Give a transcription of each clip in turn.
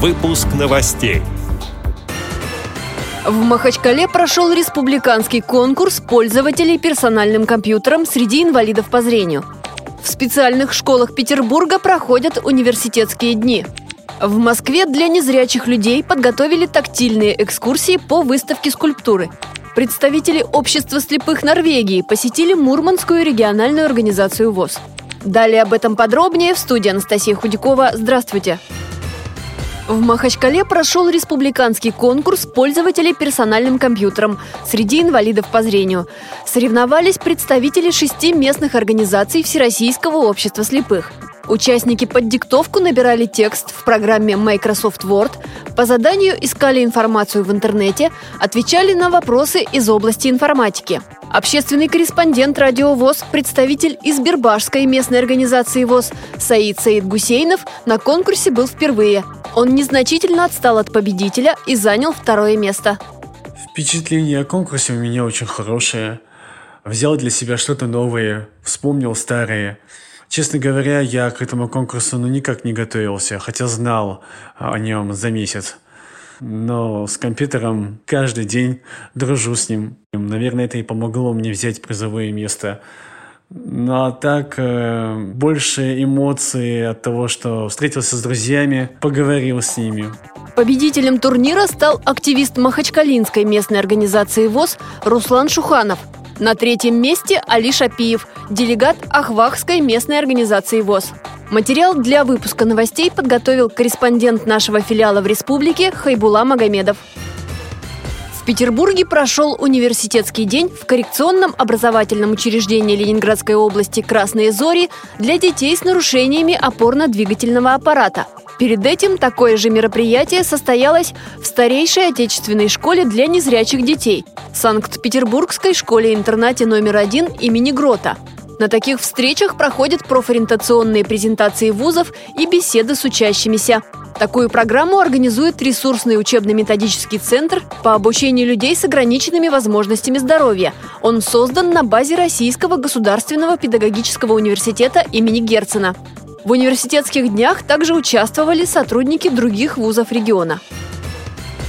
Выпуск новостей. В Махачкале прошел республиканский конкурс пользователей персональным компьютером среди инвалидов по зрению. В специальных школах Петербурга проходят университетские дни. В Москве для незрячих людей подготовили тактильные экскурсии по выставке скульптуры. Представители общества слепых Норвегии посетили Мурманскую региональную организацию ВОЗ. Далее об этом подробнее в студии Анастасия Худякова. Здравствуйте! В Махачкале прошел республиканский конкурс пользователей персональным компьютером среди инвалидов по зрению. Соревновались представители шести местных организаций Всероссийского общества слепых. Участники под диктовку набирали текст в программе Microsoft Word, по заданию искали информацию в интернете, отвечали на вопросы из области информатики – Общественный корреспондент радио ВОЗ, представитель из Бербашской местной организации ВОЗ Саид Саид Гусейнов на конкурсе был впервые. Он незначительно отстал от победителя и занял второе место. Впечатление о конкурсе у меня очень хорошее. Взял для себя что-то новое, вспомнил старое. Честно говоря, я к этому конкурсу ну никак не готовился, хотя знал о нем за месяц но с компьютером каждый день дружу с ним. Наверное, это и помогло мне взять призовое место. Ну а так, э, больше эмоций от того, что встретился с друзьями, поговорил с ними. Победителем турнира стал активист Махачкалинской местной организации ВОЗ Руслан Шуханов. На третьем месте Али Шапиев, делегат Ахвахской местной организации ВОЗ. Материал для выпуска новостей подготовил корреспондент нашего филиала в республике Хайбула Магомедов. Петербурге прошел университетский день в коррекционном образовательном учреждении Ленинградской области «Красные зори» для детей с нарушениями опорно-двигательного аппарата. Перед этим такое же мероприятие состоялось в старейшей отечественной школе для незрячих детей – Санкт-Петербургской школе-интернате номер один имени Грота – на таких встречах проходят профориентационные презентации вузов и беседы с учащимися. Такую программу организует ресурсный учебно-методический центр по обучению людей с ограниченными возможностями здоровья. Он создан на базе Российского государственного педагогического университета имени Герцена. В университетских днях также участвовали сотрудники других вузов региона.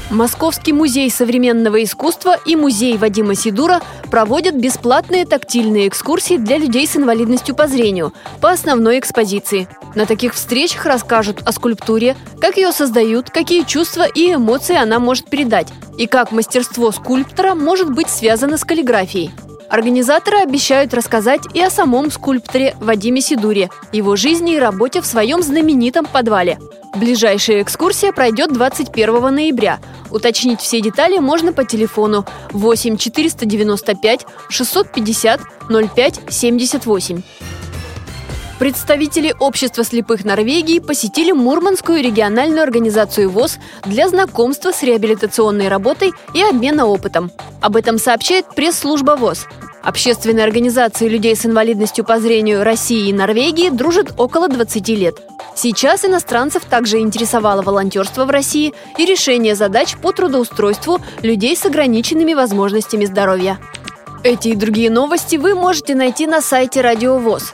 Московский музей современного искусства и музей Вадима Сидура проводят бесплатные тактильные экскурсии для людей с инвалидностью по зрению по основной экспозиции. На таких встречах расскажут о скульптуре, как ее создают, какие чувства и эмоции она может передать, и как мастерство скульптора может быть связано с каллиграфией. Организаторы обещают рассказать и о самом скульпторе Вадиме Сидуре, его жизни и работе в своем знаменитом подвале. Ближайшая экскурсия пройдет 21 ноября. Уточнить все детали можно по телефону 8 495 650 05 78. Представители Общества слепых Норвегии посетили Мурманскую региональную организацию ВОЗ для знакомства с реабилитационной работой и обмена опытом. Об этом сообщает пресс-служба ВОЗ. Общественные организации людей с инвалидностью по зрению России и Норвегии дружат около 20 лет. Сейчас иностранцев также интересовало волонтерство в России и решение задач по трудоустройству людей с ограниченными возможностями здоровья. Эти и другие новости вы можете найти на сайте Радио ВОЗ.